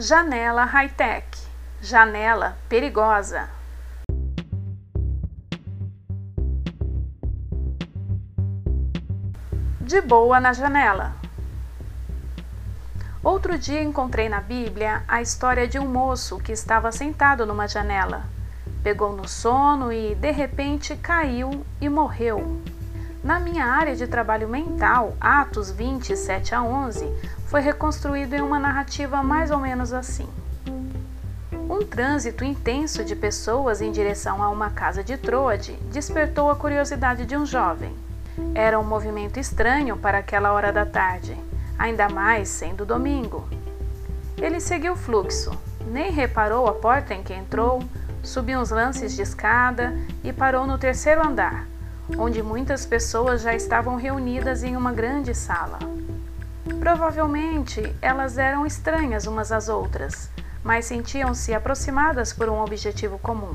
Janela high-tech. Janela perigosa. De boa na janela. Outro dia encontrei na Bíblia a história de um moço que estava sentado numa janela. Pegou no sono e, de repente, caiu e morreu. Na minha área de trabalho mental, Atos 27 a 11 foi reconstruído em uma narrativa mais ou menos assim. Um trânsito intenso de pessoas em direção a uma casa de Troade despertou a curiosidade de um jovem. Era um movimento estranho para aquela hora da tarde, ainda mais sendo domingo. Ele seguiu o fluxo, nem reparou a porta em que entrou, subiu uns lances de escada e parou no terceiro andar, onde muitas pessoas já estavam reunidas em uma grande sala. Provavelmente elas eram estranhas umas às outras, mas sentiam-se aproximadas por um objetivo comum: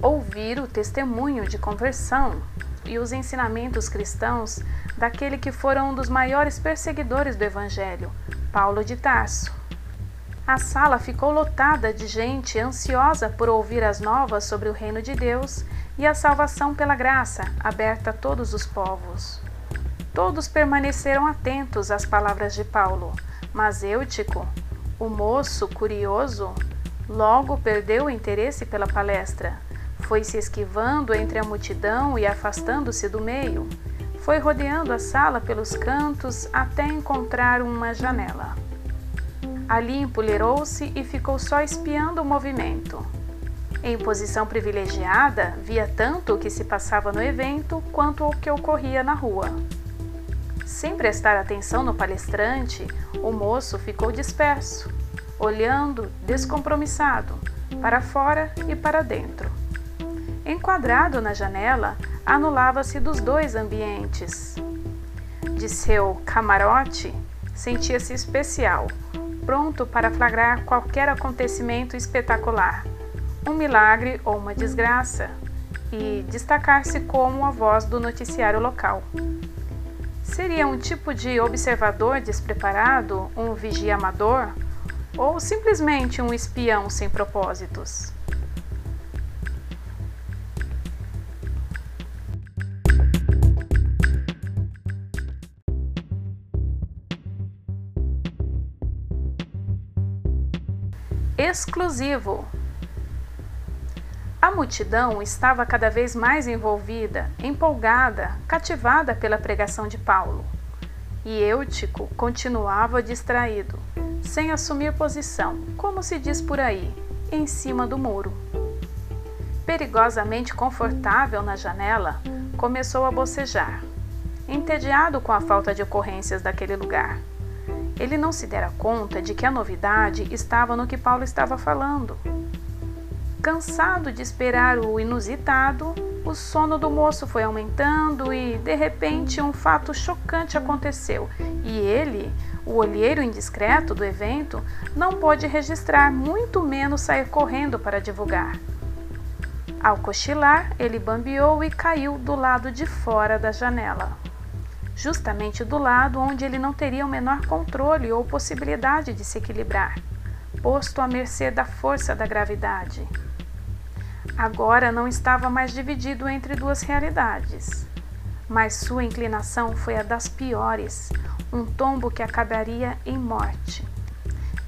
ouvir o testemunho de conversão e os ensinamentos cristãos daquele que fora um dos maiores perseguidores do Evangelho, Paulo de Tarso. A sala ficou lotada de gente ansiosa por ouvir as novas sobre o reino de Deus e a salvação pela graça, aberta a todos os povos. Todos permaneceram atentos às palavras de Paulo, mas Eutico, o moço curioso, logo perdeu o interesse pela palestra. Foi se esquivando entre a multidão e afastando-se do meio. Foi rodeando a sala pelos cantos até encontrar uma janela. Ali empoleirou-se e ficou só espiando o movimento. Em posição privilegiada, via tanto o que se passava no evento quanto o que ocorria na rua. Sem prestar atenção no palestrante, o moço ficou disperso, olhando descompromissado para fora e para dentro. Enquadrado na janela, anulava-se dos dois ambientes. De seu camarote, sentia-se especial, pronto para flagrar qualquer acontecimento espetacular um milagre ou uma desgraça e destacar-se como a voz do noticiário local. Seria um tipo de observador despreparado, um vigia amador ou simplesmente um espião sem propósitos? Exclusivo a multidão estava cada vez mais envolvida, empolgada, cativada pela pregação de Paulo. E Eutico continuava distraído, sem assumir posição, como se diz por aí, em cima do muro. Perigosamente confortável na janela, começou a bocejar, entediado com a falta de ocorrências daquele lugar. Ele não se dera conta de que a novidade estava no que Paulo estava falando Cansado de esperar o inusitado, o sono do moço foi aumentando e, de repente, um fato chocante aconteceu. E ele, o olheiro indiscreto do evento, não pôde registrar, muito menos sair correndo para divulgar. Ao cochilar, ele bambeou e caiu do lado de fora da janela. Justamente do lado onde ele não teria o menor controle ou possibilidade de se equilibrar, posto à mercê da força da gravidade. Agora não estava mais dividido entre duas realidades, mas sua inclinação foi a das piores, um tombo que acabaria em morte.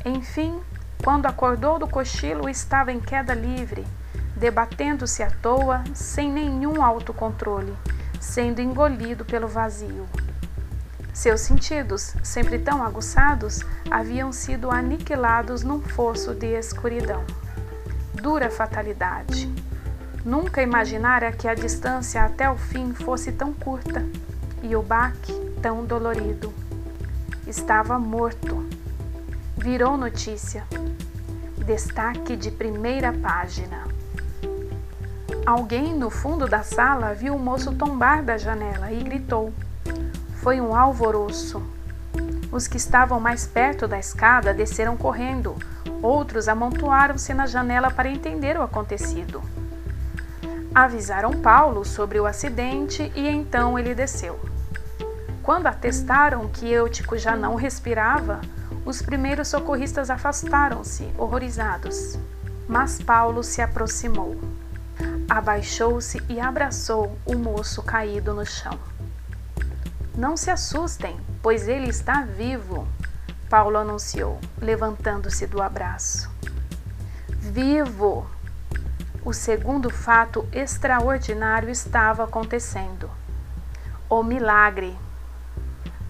Enfim, quando acordou do cochilo, estava em queda livre, debatendo-se à toa, sem nenhum autocontrole, sendo engolido pelo vazio. Seus sentidos, sempre tão aguçados, haviam sido aniquilados num fosso de escuridão dura fatalidade. Nunca imaginara que a distância até o fim fosse tão curta e o baque tão dolorido. Estava morto. Virou notícia. Destaque de primeira página. Alguém no fundo da sala viu o moço tombar da janela e gritou. Foi um alvoroço. Os que estavam mais perto da escada desceram correndo, Outros amontoaram-se na janela para entender o acontecido. Avisaram Paulo sobre o acidente e então ele desceu. Quando atestaram que Eutico já não respirava, Os primeiros socorristas afastaram-se, horrorizados. Mas Paulo se aproximou. Abaixou-se e abraçou o moço caído no chão. Não se assustem, pois ele está vivo, Paulo anunciou, levantando-se do abraço. Vivo! O segundo fato extraordinário estava acontecendo. O milagre.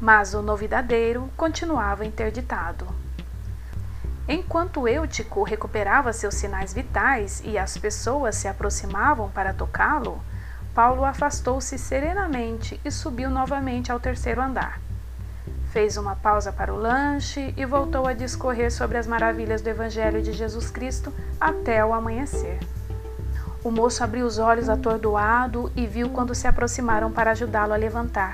Mas o novidadeiro continuava interditado. Enquanto Eutico recuperava seus sinais vitais e as pessoas se aproximavam para tocá-lo, Paulo afastou-se serenamente e subiu novamente ao terceiro andar. Fez uma pausa para o lanche e voltou a discorrer sobre as maravilhas do Evangelho de Jesus Cristo até o amanhecer. O moço abriu os olhos atordoado e viu quando se aproximaram para ajudá-lo a levantar.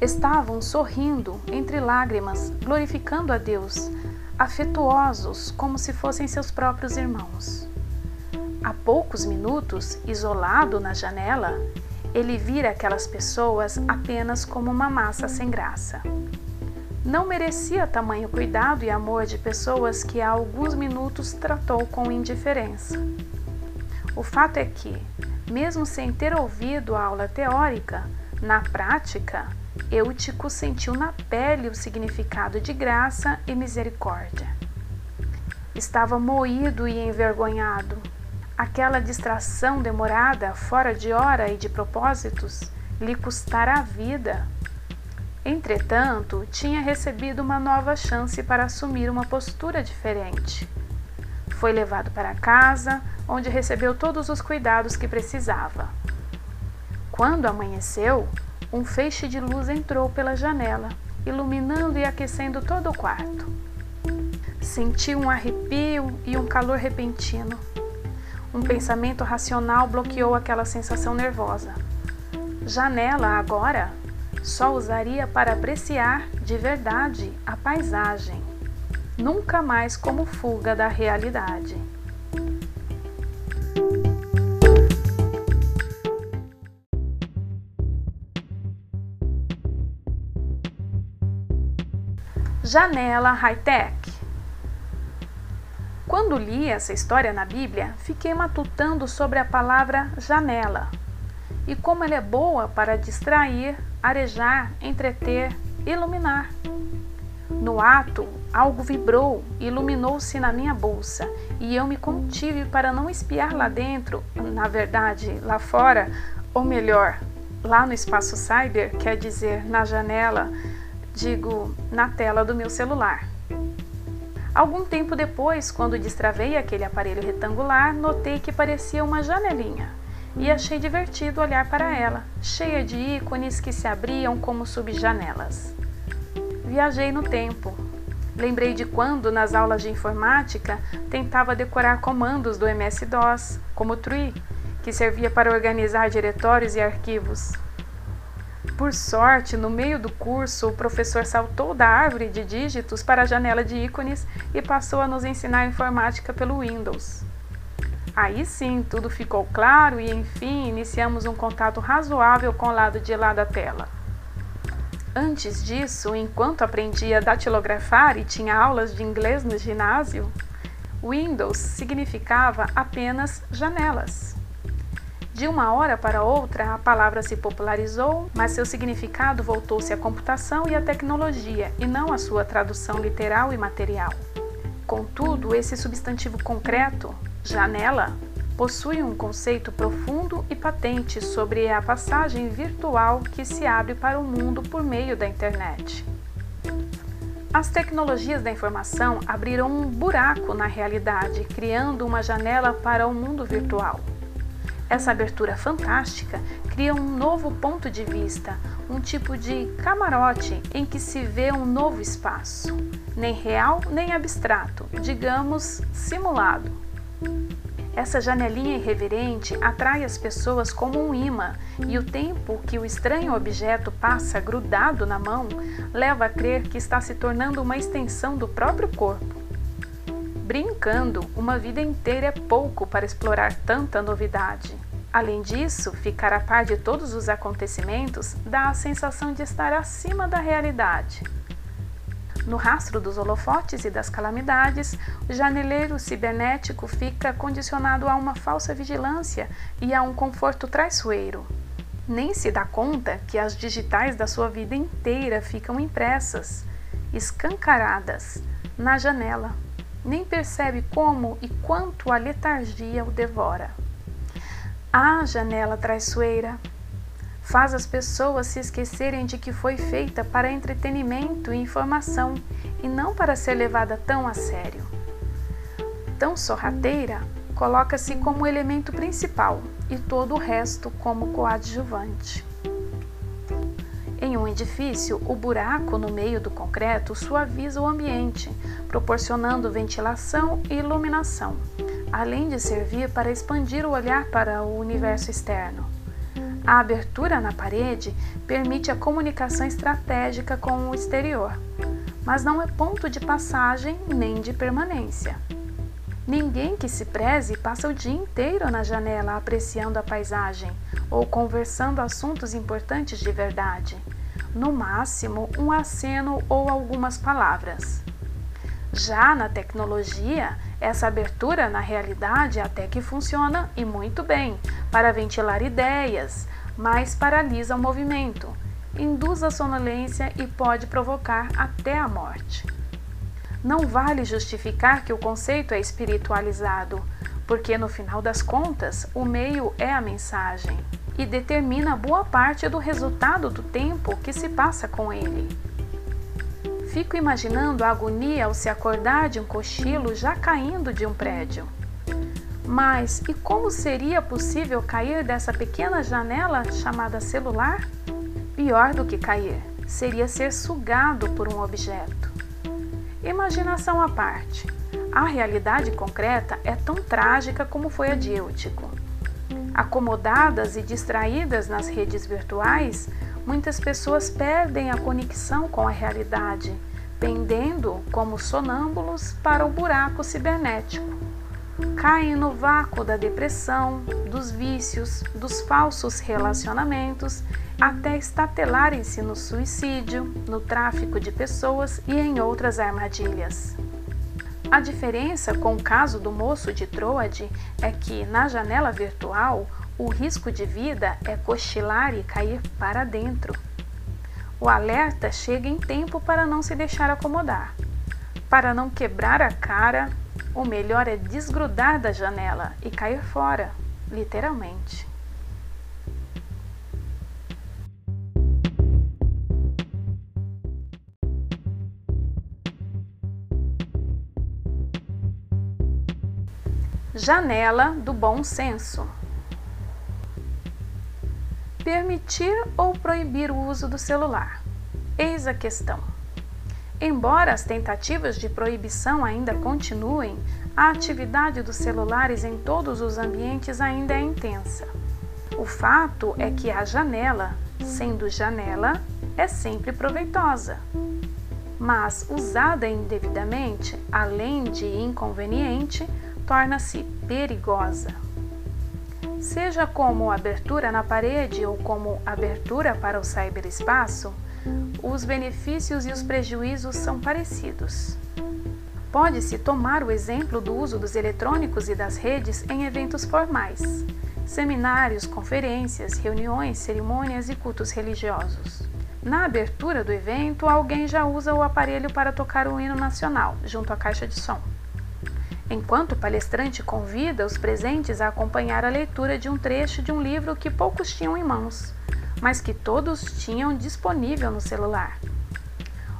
Estavam sorrindo, entre lágrimas, glorificando a Deus, afetuosos como se fossem seus próprios irmãos. Há poucos minutos, isolado na janela, ele vira aquelas pessoas apenas como uma massa sem graça. Não merecia tamanho cuidado e amor de pessoas que há alguns minutos tratou com indiferença. O fato é que, mesmo sem ter ouvido a aula teórica, na prática, Eutico sentiu na pele o significado de graça e misericórdia. Estava moído e envergonhado Aquela distração demorada, fora de hora e de propósitos, lhe custara a vida. Entretanto, tinha recebido uma nova chance para assumir uma postura diferente. Foi levado para casa, onde recebeu todos os cuidados que precisava. Quando amanheceu, um feixe de luz entrou pela janela, iluminando e aquecendo todo o quarto. Sentiu um arrepio e um calor repentino. Um pensamento racional bloqueou aquela sensação nervosa. Janela agora só usaria para apreciar de verdade a paisagem, nunca mais como fuga da realidade. Janela high-tech quando li essa história na Bíblia, fiquei matutando sobre a palavra janela e como ela é boa para distrair, arejar, entreter, iluminar. No ato, algo vibrou, iluminou-se na minha bolsa e eu me contive para não espiar lá dentro, na verdade, lá fora, ou melhor, lá no espaço cyber, quer dizer, na janela, digo, na tela do meu celular. Algum tempo depois, quando destravei aquele aparelho retangular, notei que parecia uma janelinha e achei divertido olhar para ela, cheia de ícones que se abriam como subjanelas. Viajei no tempo. Lembrei de quando, nas aulas de informática, tentava decorar comandos do MS-DOS, como tree, que servia para organizar diretórios e arquivos. Por sorte, no meio do curso, o professor saltou da árvore de dígitos para a janela de ícones e passou a nos ensinar informática pelo Windows. Aí sim, tudo ficou claro e, enfim, iniciamos um contato razoável com o lado de lá da tela. Antes disso, enquanto aprendia a datilografar e tinha aulas de inglês no ginásio, Windows significava apenas janelas. De uma hora para outra, a palavra se popularizou, mas seu significado voltou-se à computação e à tecnologia, e não à sua tradução literal e material. Contudo, esse substantivo concreto, janela, possui um conceito profundo e patente sobre a passagem virtual que se abre para o mundo por meio da internet. As tecnologias da informação abriram um buraco na realidade, criando uma janela para o mundo virtual. Essa abertura fantástica cria um novo ponto de vista, um tipo de camarote em que se vê um novo espaço, nem real nem abstrato, digamos simulado. Essa janelinha irreverente atrai as pessoas como um imã, e o tempo que o estranho objeto passa grudado na mão leva a crer que está se tornando uma extensão do próprio corpo. Brincando, uma vida inteira é pouco para explorar tanta novidade. Além disso, ficar a par de todos os acontecimentos dá a sensação de estar acima da realidade. No rastro dos holofotes e das calamidades, o janeleiro cibernético fica condicionado a uma falsa vigilância e a um conforto traiçoeiro. Nem se dá conta que as digitais da sua vida inteira ficam impressas, escancaradas, na janela. Nem percebe como e quanto a letargia o devora. Ah, janela traiçoeira! Faz as pessoas se esquecerem de que foi feita para entretenimento e informação e não para ser levada tão a sério. Tão sorrateira, coloca-se como elemento principal e todo o resto como coadjuvante. Em um edifício, o buraco no meio do concreto suaviza o ambiente, proporcionando ventilação e iluminação, além de servir para expandir o olhar para o universo externo. A abertura na parede permite a comunicação estratégica com o exterior, mas não é ponto de passagem nem de permanência. Ninguém que se preze passa o dia inteiro na janela apreciando a paisagem ou conversando assuntos importantes de verdade. No máximo, um aceno ou algumas palavras. Já na tecnologia, essa abertura na realidade até que funciona e muito bem para ventilar ideias, mas paralisa o movimento, induz a sonolência e pode provocar até a morte. Não vale justificar que o conceito é espiritualizado, porque no final das contas o meio é a mensagem e determina boa parte do resultado do tempo que se passa com ele. Fico imaginando a agonia ao se acordar de um cochilo já caindo de um prédio. Mas e como seria possível cair dessa pequena janela chamada celular? Pior do que cair, seria ser sugado por um objeto. Imaginação à parte, a realidade concreta é tão trágica como foi a de Eutico. Acomodadas e distraídas nas redes virtuais, muitas pessoas perdem a conexão com a realidade, pendendo como sonâmbulos para o buraco cibernético. Caem no vácuo da depressão, dos vícios, dos falsos relacionamentos até estatelarem-se no suicídio, no tráfico de pessoas e em outras armadilhas. A diferença com o caso do moço de Troade é que, na janela virtual, o risco de vida é cochilar e cair para dentro. O alerta chega em tempo para não se deixar acomodar. Para não quebrar a cara, o melhor é desgrudar da janela e cair fora, literalmente. Janela do bom senso. Permitir ou proibir o uso do celular? Eis a questão. Embora as tentativas de proibição ainda continuem, a atividade dos celulares em todos os ambientes ainda é intensa. O fato é que a janela, sendo janela, é sempre proveitosa. Mas usada indevidamente, além de inconveniente, torna-se perigosa. Seja como abertura na parede ou como abertura para o cyberespaço, os benefícios e os prejuízos são parecidos. Pode-se tomar o exemplo do uso dos eletrônicos e das redes em eventos formais, seminários, conferências, reuniões, cerimônias e cultos religiosos. Na abertura do evento, alguém já usa o aparelho para tocar o hino nacional, junto à caixa de som enquanto o palestrante convida os presentes a acompanhar a leitura de um trecho de um livro que poucos tinham em mãos, mas que todos tinham disponível no celular.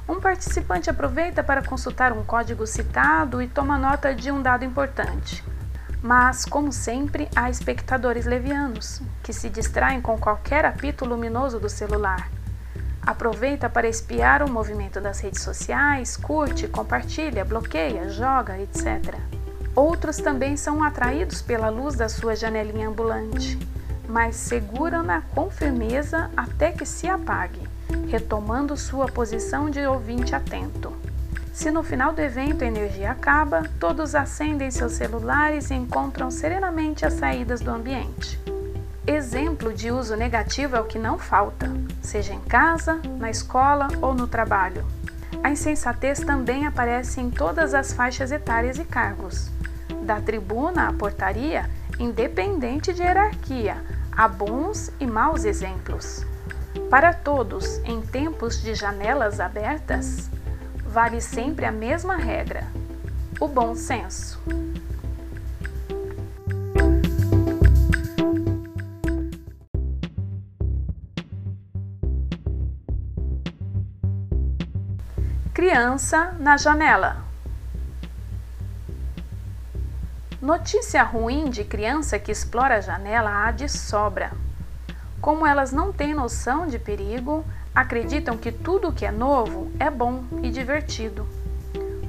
Um participante aproveita para consultar um código citado e toma nota de um dado importante. Mas, como sempre, há espectadores levianos, que se distraem com qualquer apito luminoso do celular. Aproveita para espiar o movimento das redes sociais, curte, compartilha, bloqueia, joga, etc. Outros também são atraídos pela luz da sua janelinha ambulante, mas seguram-na com firmeza até que se apague, retomando sua posição de ouvinte atento. Se no final do evento a energia acaba, todos acendem seus celulares e encontram serenamente as saídas do ambiente. Exemplo de uso negativo é o que não falta, seja em casa, na escola ou no trabalho A insensatez também aparece em todas as faixas etárias e cargos, da tribuna à portaria, independente de hierarquia, há bons e maus exemplos. Para todos, em tempos de janelas abertas, vale sempre a mesma regra: o bom senso. Criança na janela. Notícia ruim de criança que explora a janela há de sobra. Como elas não têm noção de perigo, acreditam que tudo que é novo é bom e divertido.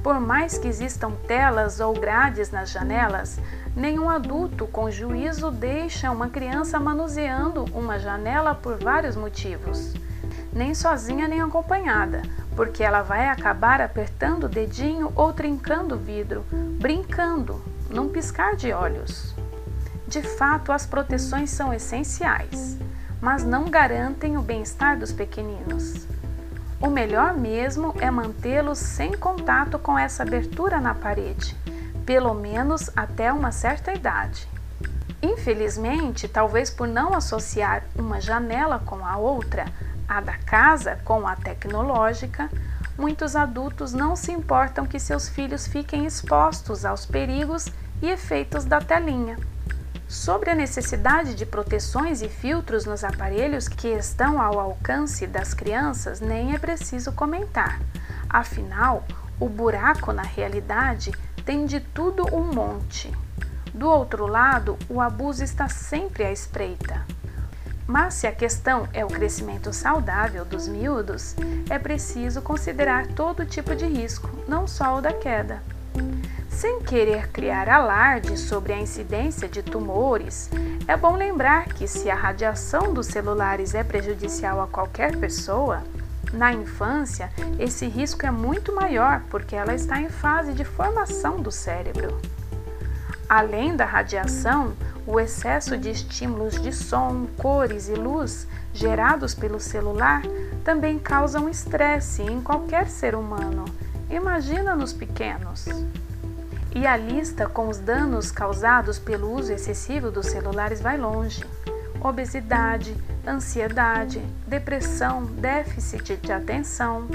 Por mais que existam telas ou grades nas janelas, nenhum adulto com juízo deixa uma criança manuseando uma janela por vários motivos. Nem sozinha nem acompanhada, porque ela vai acabar apertando o dedinho ou trincando o vidro, brincando, num piscar de olhos. De fato, as proteções são essenciais, mas não garantem o bem-estar dos pequeninos. O melhor mesmo é mantê-los sem contato com essa abertura na parede, pelo menos até uma certa idade. Infelizmente, talvez por não associar uma janela com a outra, a da casa com a tecnológica, muitos adultos não se importam que seus filhos fiquem expostos aos perigos e efeitos da telinha. Sobre a necessidade de proteções e filtros nos aparelhos que estão ao alcance das crianças, nem é preciso comentar. Afinal, o buraco na realidade tem de tudo um monte. Do outro lado, o abuso está sempre à espreita. Mas se a questão é o crescimento saudável dos miúdos, é preciso considerar todo tipo de risco, não só o da queda. Sem querer criar alarde sobre a incidência de tumores, é bom lembrar que se a radiação dos celulares é prejudicial a qualquer pessoa, na infância esse risco é muito maior porque ela está em fase de formação do cérebro. Além da radiação, o excesso de estímulos de som, cores e luz gerados pelo celular também causam estresse em qualquer ser humano. Imagina nos pequenos. E a lista com os danos causados pelo uso excessivo dos celulares vai longe. Obesidade, ansiedade, depressão, déficit de atenção,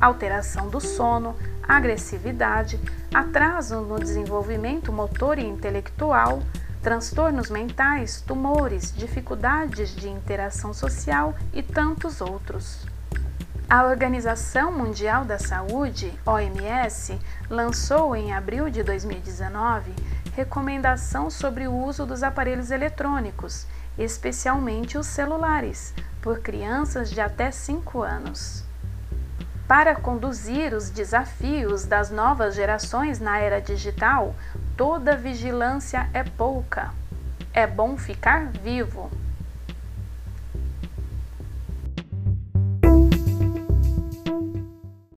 alteração do sono, agressividade, atraso no desenvolvimento motor e intelectual, transtornos mentais, tumores, dificuldades de interação social e tantos outros. A Organização Mundial da Saúde, OMS, lançou em abril de 2019 recomendação sobre o uso dos aparelhos eletrônicos, especialmente os celulares, por crianças de até 5 anos. Para conduzir os desafios das novas gerações na era digital, toda vigilância é pouca. É bom ficar vivo.